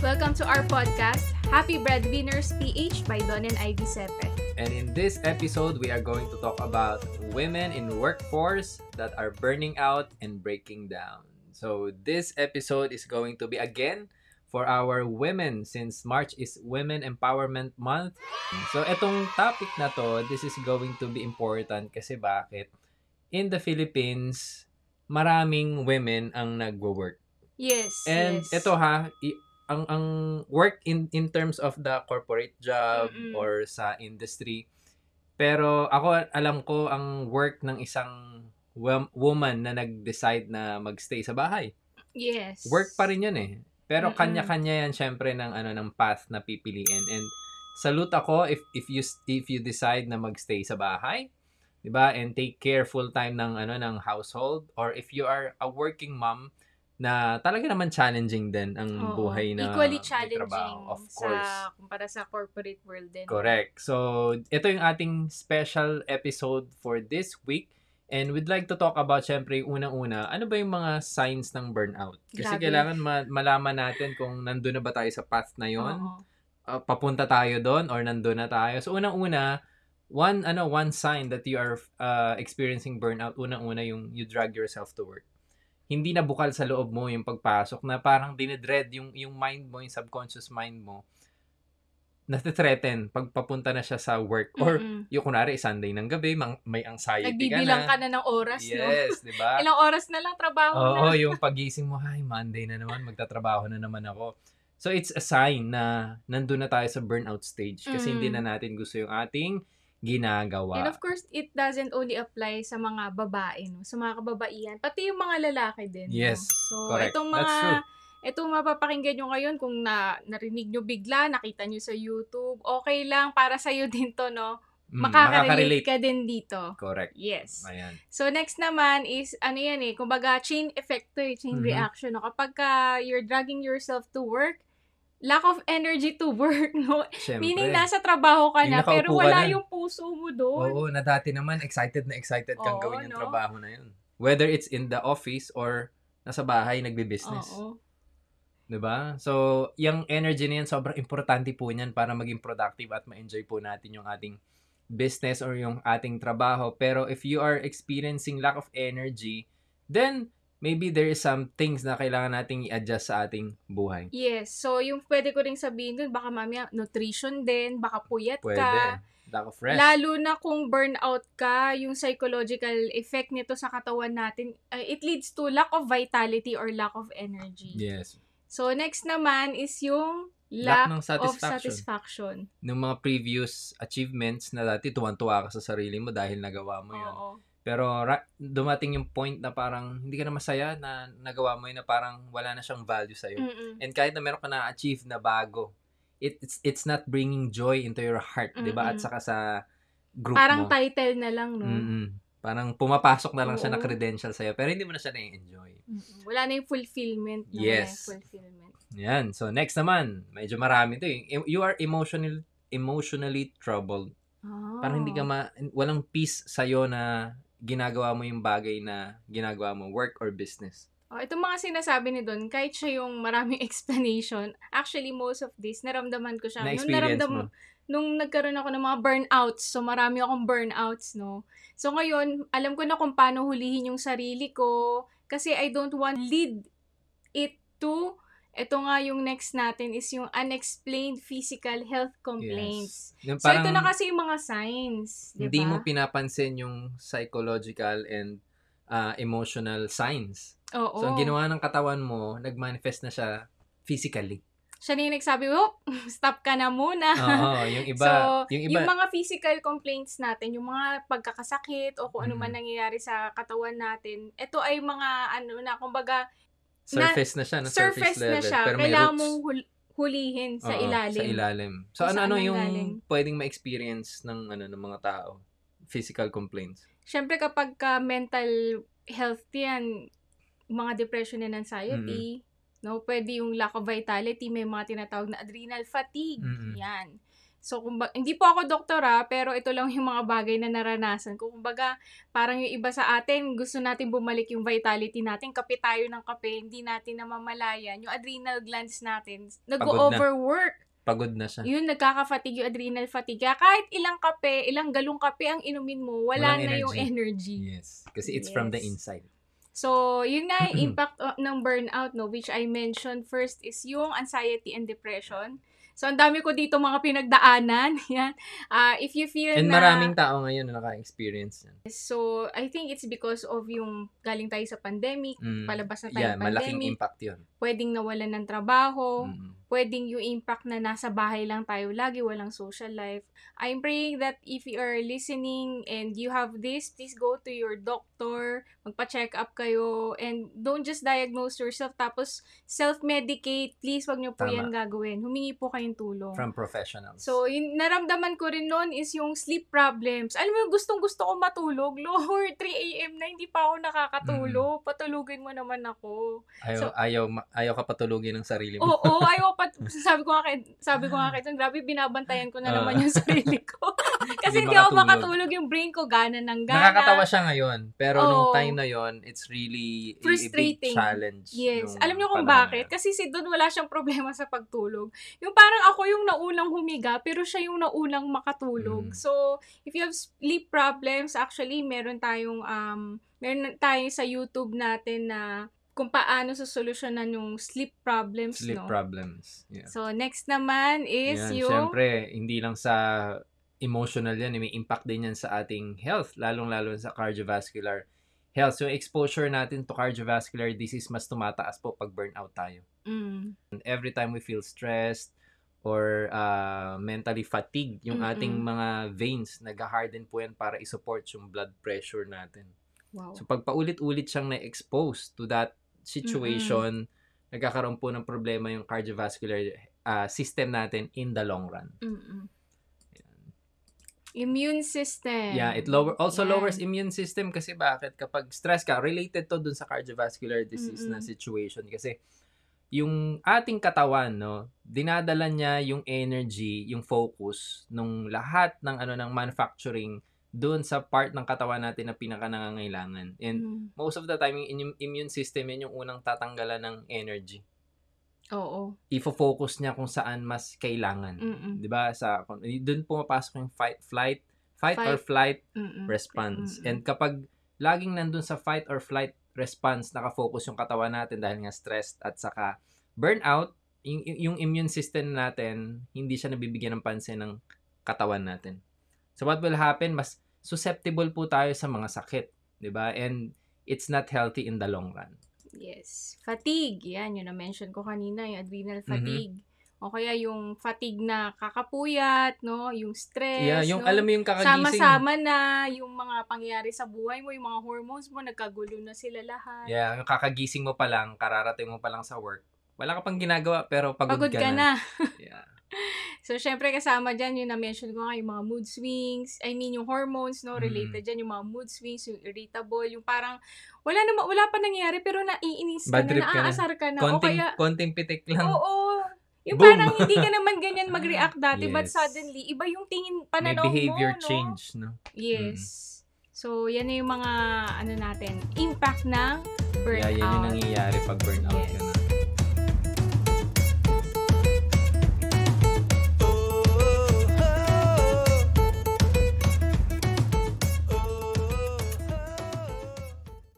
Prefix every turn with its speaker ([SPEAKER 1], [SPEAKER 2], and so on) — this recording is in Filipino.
[SPEAKER 1] Welcome to our podcast, Happy Breadwinners PH by Don and Ivy Sepe.
[SPEAKER 2] And in this episode, we are going to talk about women in workforce that are burning out and breaking down. So this episode is going to be again for our women since March is Women Empowerment Month. So itong topic na to, this is going to be important kasi bakit? In the Philippines, maraming women ang nagwo-work.
[SPEAKER 1] Yes,
[SPEAKER 2] And
[SPEAKER 1] yes.
[SPEAKER 2] ito ha, i- ang ang work in in terms of the corporate job
[SPEAKER 1] Mm-mm.
[SPEAKER 2] or sa industry. Pero ako alam ko ang work ng isang wom- woman na nag-decide na magstay sa bahay.
[SPEAKER 1] Yes.
[SPEAKER 2] Work pa rin 'yun eh. Pero
[SPEAKER 1] Mm-mm.
[SPEAKER 2] kanya-kanya yan syempre ng ano ng path na pipiliin and salute ako if if you if you decide na magstay sa bahay, 'di ba? And take care full time ng ano ng household or if you are a working mom na talaga naman challenging din ang
[SPEAKER 1] Oo.
[SPEAKER 2] buhay na
[SPEAKER 1] Equally challenging
[SPEAKER 2] trabaho. Of course.
[SPEAKER 1] sa kumpara sa corporate world din.
[SPEAKER 2] Correct. So, ito yung ating special episode for this week. And we'd like to talk about, syempre, unang-una, ano ba yung mga signs ng burnout? Kasi
[SPEAKER 1] Grabe.
[SPEAKER 2] kailangan ma- malaman natin kung nandun na ba tayo sa path na yon,
[SPEAKER 1] Oo.
[SPEAKER 2] uh, papunta tayo doon or nandun na tayo. So, unang-una, one ano one sign that you are uh, experiencing burnout, unang-una yung you drag yourself to work. Hindi na bukal sa loob mo yung pagpasok na parang dinedread yung yung mind mo, yung subconscious mind mo nati-threaten pag papunta na siya sa work or
[SPEAKER 1] Mm-mm.
[SPEAKER 2] yung kunwari Sunday ng gabi mang, may anxiety
[SPEAKER 1] Nagbibilang
[SPEAKER 2] ka
[SPEAKER 1] ka na ng oras, no?
[SPEAKER 2] Yes, di ba?
[SPEAKER 1] Ilang oras na lang trabaho
[SPEAKER 2] Oo,
[SPEAKER 1] na.
[SPEAKER 2] yung pagising mo, ay, Monday na naman, magtatrabaho na naman ako. So, it's a sign na nandun na tayo sa burnout stage kasi
[SPEAKER 1] Mm.
[SPEAKER 2] hindi na natin gusto yung ating ginagawa.
[SPEAKER 1] And of course, it doesn't only apply sa mga babae, no? Sa mga kababaihan. Pati yung mga lalaki din. no?
[SPEAKER 2] Yes,
[SPEAKER 1] So,
[SPEAKER 2] correct.
[SPEAKER 1] itong
[SPEAKER 2] That's
[SPEAKER 1] mga...
[SPEAKER 2] true.
[SPEAKER 1] Itong mapapakinggan nyo ngayon, kung na, narinig nyo bigla, nakita nyo sa YouTube, okay lang, para sa'yo din to, no?
[SPEAKER 2] Mm,
[SPEAKER 1] Makaka-relate ka din dito.
[SPEAKER 2] Correct.
[SPEAKER 1] Yes.
[SPEAKER 2] Ayan.
[SPEAKER 1] So, next naman is, ano yan eh, kumbaga, chain effect to eh, chain
[SPEAKER 2] Mhm.
[SPEAKER 1] reaction. No? Kapag ka you're dragging yourself to work, lack of energy to work, no?
[SPEAKER 2] Siyempre.
[SPEAKER 1] Meaning, nasa trabaho ka na, pero wala
[SPEAKER 2] na.
[SPEAKER 1] yung puso mo doon.
[SPEAKER 2] Oo, na dati naman, excited na excited kang
[SPEAKER 1] Oo,
[SPEAKER 2] gawin yung
[SPEAKER 1] no?
[SPEAKER 2] trabaho na yun. Whether it's in the office or nasa bahay, nagbe-business.
[SPEAKER 1] Oo.
[SPEAKER 2] 'Di ba? So, yung energy na yan, sobrang importante po niyan para maging productive at ma-enjoy po natin yung ating business or yung ating trabaho. Pero if you are experiencing lack of energy, then maybe there is some things na kailangan nating i-adjust sa ating buhay.
[SPEAKER 1] Yes. So, yung pwede ko ring sabihin dun, baka mamaya nutrition din, baka puyat
[SPEAKER 2] Pwede.
[SPEAKER 1] ka.
[SPEAKER 2] Lack of rest.
[SPEAKER 1] Lalo na kung burnout ka, yung psychological effect nito sa katawan natin, uh, it leads to lack of vitality or lack of energy.
[SPEAKER 2] yes.
[SPEAKER 1] So, next naman is yung
[SPEAKER 2] Lack
[SPEAKER 1] lack,
[SPEAKER 2] ng
[SPEAKER 1] of
[SPEAKER 2] satisfaction.
[SPEAKER 1] satisfaction.
[SPEAKER 2] Nung mga previous achievements na dati, tuwan-tuwa ka sa sarili mo dahil nagawa mo yun.
[SPEAKER 1] Oo.
[SPEAKER 2] Pero ra- dumating yung point na parang hindi ka na masaya na nagawa mo yun na parang wala na siyang value sa'yo.
[SPEAKER 1] Mm-mm.
[SPEAKER 2] And kahit na meron ka na-achieve na bago, it, it's it's not bringing joy into your heart, 'di ba? At saka sa group
[SPEAKER 1] Parang
[SPEAKER 2] mo.
[SPEAKER 1] title na lang, no?
[SPEAKER 2] Mm-mm. Parang pumapasok na lang siya na
[SPEAKER 1] Oo.
[SPEAKER 2] credential sa'yo, pero hindi mo na siya na-enjoy.
[SPEAKER 1] Mm-mm. Wala na yung fulfillment. No?
[SPEAKER 2] Yes.
[SPEAKER 1] Wala yung fulfillment.
[SPEAKER 2] Yan. So, next naman, medyo marami to eh. You are emotional, emotionally troubled.
[SPEAKER 1] Oh.
[SPEAKER 2] Parang hindi ka ma, walang peace sa'yo na ginagawa mo yung bagay na ginagawa mo, work or business.
[SPEAKER 1] Oh, itong mga sinasabi ni Don, kahit siya yung maraming explanation, actually most of this, naramdaman ko siya. Nung naramdam,
[SPEAKER 2] mo.
[SPEAKER 1] nung nagkaroon ako ng mga burnouts, so marami akong burnouts, no? So ngayon, alam ko na kung paano hulihin yung sarili ko, kasi I don't want lead it to, ito nga yung next natin is yung unexplained physical health complaints.
[SPEAKER 2] Yung
[SPEAKER 1] So ito na kasi yung mga signs, di
[SPEAKER 2] hindi
[SPEAKER 1] ba?
[SPEAKER 2] mo pinapansin yung psychological and uh, emotional signs.
[SPEAKER 1] Oo.
[SPEAKER 2] So, ang ginawa ng katawan mo, nag-manifest na siya physically.
[SPEAKER 1] Siya na yung nagsabi, oh, stop ka na muna.
[SPEAKER 2] Oo, yung iba,
[SPEAKER 1] so,
[SPEAKER 2] yung iba,
[SPEAKER 1] mga physical complaints natin, yung mga pagkakasakit o kung ano man
[SPEAKER 2] Mhm.
[SPEAKER 1] nangyayari sa katawan natin, ito ay mga ano na, kumbaga,
[SPEAKER 2] surface na, siya, na surface,
[SPEAKER 1] surface
[SPEAKER 2] level.
[SPEAKER 1] na siya.
[SPEAKER 2] Pero may
[SPEAKER 1] Kailangan
[SPEAKER 2] roots.
[SPEAKER 1] mong hul- hulihin sa
[SPEAKER 2] Oo,
[SPEAKER 1] ilalim.
[SPEAKER 2] Sa ilalim. So,
[SPEAKER 1] Kung
[SPEAKER 2] ano-ano yung
[SPEAKER 1] nanggaling.
[SPEAKER 2] pwedeng ma-experience ng, ano, ng mga tao? Physical complaints.
[SPEAKER 1] Siyempre, kapag ka mental health yan, mga depression and anxiety,
[SPEAKER 2] Mm-hmm.
[SPEAKER 1] no, pwede yung lack of vitality, may mga tinatawag na adrenal fatigue.
[SPEAKER 2] Mm-mm.
[SPEAKER 1] Yan. So, kumbaga, hindi po ako doktora, pero ito lang yung mga bagay na naranasan ko. Kumbaga, parang yung iba sa atin, gusto natin bumalik yung vitality natin. Kape tayo ng kape, hindi natin namamalayan. Yung adrenal glands natin, nag-overwork.
[SPEAKER 2] Pagod na siya.
[SPEAKER 1] Yun, nagkaka-fatigue yung adrenal fatigue. Kaya kahit ilang kape, ilang galong kape ang inumin mo, wala
[SPEAKER 2] Walang
[SPEAKER 1] na yung
[SPEAKER 2] energy.
[SPEAKER 1] energy.
[SPEAKER 2] Yes. Kasi it's from the
[SPEAKER 1] Yes.
[SPEAKER 2] inside.
[SPEAKER 1] So, yun nga yung impact uh, ng burnout, no, which I mentioned first is yung anxiety and depression. So, ang dami ko dito mga pinagdaanan. Yan. Ah, if you feel
[SPEAKER 2] And
[SPEAKER 1] na...
[SPEAKER 2] maraming tao ngayon na naka-experience yan.
[SPEAKER 1] So, I think it's because of yung galing tayo sa pandemic,
[SPEAKER 2] Mm.
[SPEAKER 1] palabas na tayo
[SPEAKER 2] Yeah,
[SPEAKER 1] ng
[SPEAKER 2] malaking
[SPEAKER 1] pandemic,
[SPEAKER 2] impact yun.
[SPEAKER 1] pwedeng nawalan ng trabaho,
[SPEAKER 2] Mm.
[SPEAKER 1] Pwedeng yung impact na nasa bahay lang tayo lagi, walang social life. I'm praying that if you are listening and you have this, please go to your doctor, magpa-check up kayo, and don't just diagnose yourself, tapos self-medicate. Please, wag nyo po
[SPEAKER 2] Tama.
[SPEAKER 1] yan gagawin. Humingi po kayong tulong.
[SPEAKER 2] From professionals.
[SPEAKER 1] So, yung naramdaman ko rin noon is yung sleep problems. Alam mo, gustong-gusto ko matulog. Lower 3 a.m. na hindi pa ako nakakatulog. Patulugin mo naman ako.
[SPEAKER 2] ayaw,
[SPEAKER 1] so-
[SPEAKER 2] ayaw, ayaw ka patulugin ng sarili mo.
[SPEAKER 1] Oo, ayaw pa. Sabi ko nga kay, sabi ko nga kay Tom, grabe, binabantayan ko na
[SPEAKER 2] Ah.
[SPEAKER 1] naman yung sarili ko. Kasi
[SPEAKER 2] Hindi
[SPEAKER 1] ako
[SPEAKER 2] makatulog.
[SPEAKER 1] yung brain ko, gana ng gana.
[SPEAKER 2] Nakakatawa siya ngayon. Pero nung
[SPEAKER 1] Oo.
[SPEAKER 2] time na yon it's really a- a big
[SPEAKER 1] Frustrating.
[SPEAKER 2] challenge.
[SPEAKER 1] Yes.
[SPEAKER 2] nung
[SPEAKER 1] Alam niyo kung
[SPEAKER 2] na
[SPEAKER 1] bakit?
[SPEAKER 2] yun.
[SPEAKER 1] Kasi si Don wala siyang problema sa pagtulog. Yung parang ako yung naunang humiga, pero siya yung naunang makatulog.
[SPEAKER 2] Mm.
[SPEAKER 1] So, if you have sleep problems, actually, meron tayong, um, meron tayo sa YouTube natin na kung paano susolusyonan yung sleep problems,
[SPEAKER 2] Sleep
[SPEAKER 1] no?
[SPEAKER 2] problems. Yeah.
[SPEAKER 1] So, next naman is
[SPEAKER 2] Yan,
[SPEAKER 1] yung...
[SPEAKER 2] Siyempre, hindi lang sa emotional yan, may impact din yan sa ating health, lalong-lalo sa cardiovascular health. So, exposure natin to cardiovascular disease mas tumataas po pag burnout tayo.
[SPEAKER 1] Mm.
[SPEAKER 2] And every time we feel stressed or uh, mentally fatigued, yung
[SPEAKER 1] Mm-mm.
[SPEAKER 2] ating mga veins, nag-harden po yan para i-support yung blood pressure natin.
[SPEAKER 1] Wow.
[SPEAKER 2] So, pag paulit-ulit siyang na-expose to that situation, nagkakaroon po ng problema yung cardiovascular uh, system natin in the long run.
[SPEAKER 1] Mm-mm. Immune system.
[SPEAKER 2] Yeah, it lower also
[SPEAKER 1] Yan.
[SPEAKER 2] lowers immune system kasi bakit kapag stress ka related to dun sa cardiovascular disease na
[SPEAKER 1] Mm-mm.
[SPEAKER 2] situation kasi yung ating katawan no, dinadala niya yung energy, yung focus nung lahat ng ano ng manufacturing doon sa part ng katawan natin na pinaka nangangailangan. And
[SPEAKER 1] Mm.
[SPEAKER 2] most of the time yung immune- immune system yan yung unang tatanggalan ng energy.
[SPEAKER 1] Oo.
[SPEAKER 2] Ifo-focus niya kung saan mas kailangan.
[SPEAKER 1] Mm-mm.
[SPEAKER 2] 'Di ba? Sa doon pumapasok yung fight flight fight, or
[SPEAKER 1] Fight.
[SPEAKER 2] flight
[SPEAKER 1] Mm-mm.
[SPEAKER 2] response.
[SPEAKER 1] Mm-mm.
[SPEAKER 2] And kapag laging nandun sa fight or flight response, nakafocus yung katawan natin dahil nga stressed at saka burnout, yung, yung immune system natin, hindi siya nabibigyan ng pansin ng katawan natin. So what will happen? Mas susceptible po tayo sa mga sakit. 'di ba And it's not healthy in the long run.
[SPEAKER 1] Yes. Fatigue. Yan, yun na-mention ko kanina, yung adrenal
[SPEAKER 2] Mhm.
[SPEAKER 1] fatigue. O kaya yung fatigue na kakapuyat, no? Yung stress,
[SPEAKER 2] Yeah, yung
[SPEAKER 1] no?
[SPEAKER 2] alam mo yung kakagising.
[SPEAKER 1] Sama-sama na yung mga pangyayari sa buhay mo, yung mga hormones mo, nagkagulo na sila lahat.
[SPEAKER 2] Yeah, yung kakagising mo pa lang, kararating mo pa lang sa work. Wala ka pang ginagawa pero pagod,
[SPEAKER 1] Pagod ka na.
[SPEAKER 2] Yeah.
[SPEAKER 1] So, syempre kasama dyan, yung na-mention ko nga, yung mga mood swings, I mean, yung hormones, no,
[SPEAKER 2] Mm.
[SPEAKER 1] related dyan, yung mga mood swings, yung irritable, yung parang, wala na, wala pa nangyari, pero naiinis ka
[SPEAKER 2] Bad
[SPEAKER 1] na,
[SPEAKER 2] trip ka na.
[SPEAKER 1] naaasar ka na. o
[SPEAKER 2] Konting,
[SPEAKER 1] kaya,
[SPEAKER 2] konting pitik lang.
[SPEAKER 1] oo, yung
[SPEAKER 2] Boom!
[SPEAKER 1] parang hindi ka naman ganyan mag-react dati, but
[SPEAKER 2] Yes.
[SPEAKER 1] suddenly, iba yung tingin,
[SPEAKER 2] May
[SPEAKER 1] pananaw
[SPEAKER 2] behavior
[SPEAKER 1] mo, no?
[SPEAKER 2] change, no?
[SPEAKER 1] Yes. So, yan na yung mga, ano natin, impact ng burnout.
[SPEAKER 2] Yeah, yan yung nangyayari pag burnout
[SPEAKER 1] Yes.
[SPEAKER 2] ka na.